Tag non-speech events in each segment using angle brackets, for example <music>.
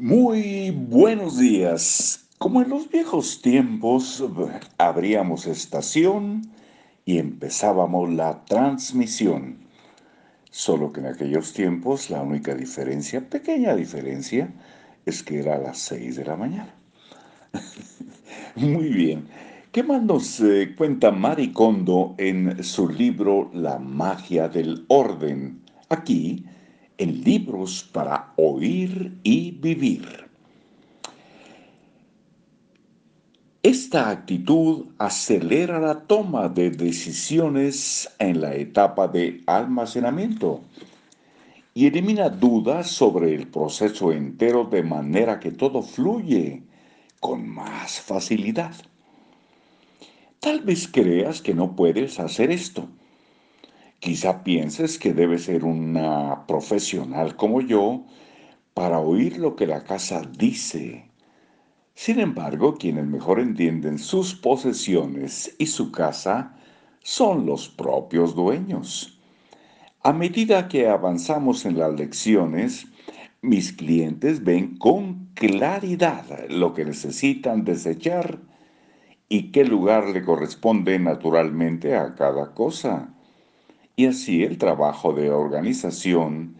Muy buenos días. Como en los viejos tiempos, abríamos estación y empezábamos la transmisión. Solo que en aquellos tiempos la única diferencia, pequeña diferencia, es que era a las 6 de la mañana. <laughs> Muy bien. ¿Qué más nos eh, cuenta Maricondo en su libro La magia del orden? Aquí en libros para oír y vivir. Esta actitud acelera la toma de decisiones en la etapa de almacenamiento y elimina dudas sobre el proceso entero de manera que todo fluye con más facilidad. Tal vez creas que no puedes hacer esto Quizá pienses que debes ser una profesional como yo para oír lo que la casa dice. Sin embargo, quienes mejor entienden sus posesiones y su casa son los propios dueños. A medida que avanzamos en las lecciones, mis clientes ven con claridad lo que necesitan desechar y qué lugar le corresponde naturalmente a cada cosa y así el trabajo de organización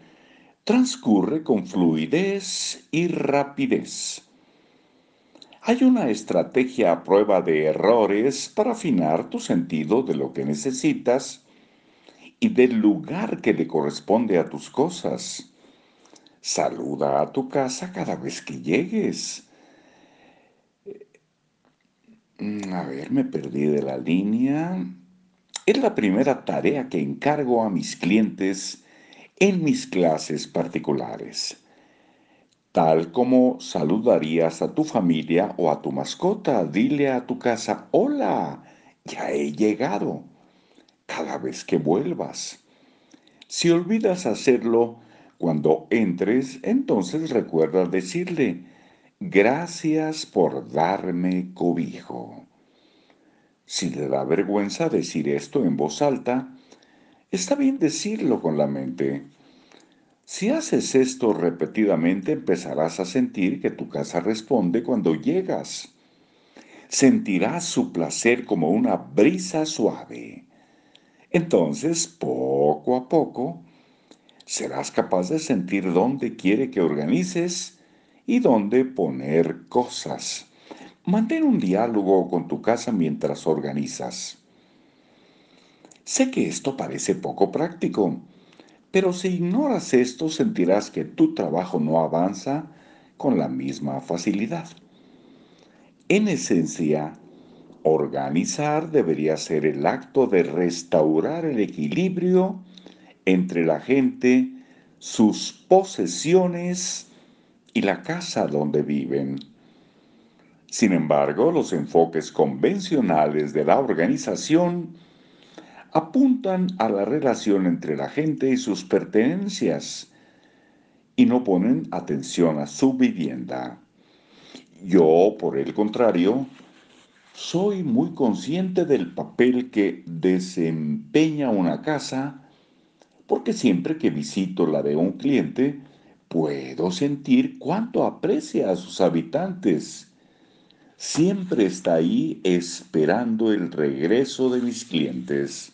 transcurre con fluidez y rapidez. Hay una estrategia a prueba de errores para afinar tu sentido de lo que necesitas y del lugar que le corresponde a tus cosas. Saluda a tu casa cada vez que llegues. Mm, a ver, me perdí de la línea. Es la primera tarea que encargo a mis clientes en mis clases particulares. Tal como saludarías a tu familia o a tu mascota, dile a tu casa, hola, ya he llegado, cada vez que vuelvas. Si olvidas hacerlo cuando entres, entonces recuerda decirle, gracias por darme cobijo. Si le da vergüenza decir esto en voz alta, está bien decirlo con la mente. Si haces esto repetidamente, empezarás a sentir que tu casa responde cuando llegas. Sentirás su placer como una brisa suave. Entonces, poco a poco, serás capaz de sentir dónde quiere que organices y dónde poner cosas. Mantén un diálogo con tu casa mientras organizas. Sé que esto parece poco práctico, pero si ignoras esto sentirás que tu trabajo no avanza con la misma facilidad. En esencia, organizar debería ser el acto de restaurar el equilibrio entre la gente, sus posesiones y la casa donde viven. Sin embargo, los enfoques convencionales de la organización apuntan a la relación entre la gente y sus pertenencias y no ponen atención a su vivienda. Yo, por el contrario, soy muy consciente del papel que desempeña una casa porque siempre que visito la de un cliente puedo sentir cuánto aprecia a sus habitantes siempre está ahí esperando el regreso de mis clientes,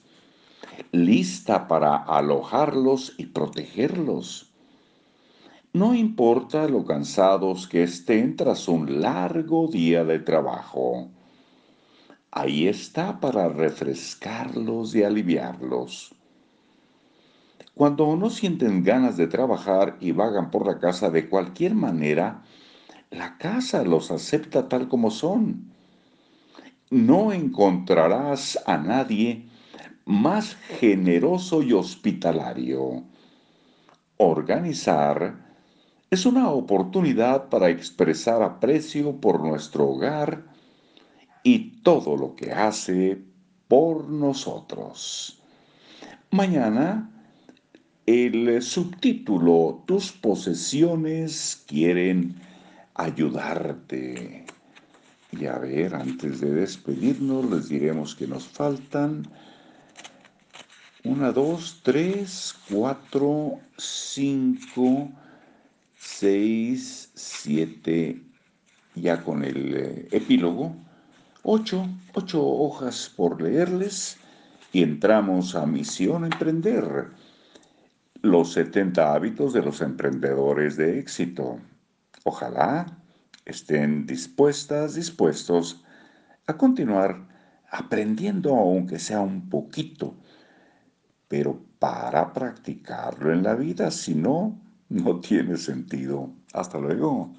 lista para alojarlos y protegerlos. No importa lo cansados que estén tras un largo día de trabajo. Ahí está para refrescarlos y aliviarlos. Cuando no sienten ganas de trabajar y vagan por la casa de cualquier manera, la casa los acepta tal como son. No encontrarás a nadie más generoso y hospitalario. Organizar es una oportunidad para expresar aprecio por nuestro hogar y todo lo que hace por nosotros. Mañana, el subtítulo Tus posesiones quieren ayudarte. Y a ver, antes de despedirnos, les diremos que nos faltan una, dos, tres, cuatro, cinco, 6, 7, ya con el eh, epílogo, 8, 8 hojas por leerles y entramos a Misión Emprender, los 70 hábitos de los emprendedores de éxito. Ojalá estén dispuestas, dispuestos a continuar aprendiendo aunque sea un poquito, pero para practicarlo en la vida, si no, no tiene sentido. Hasta luego.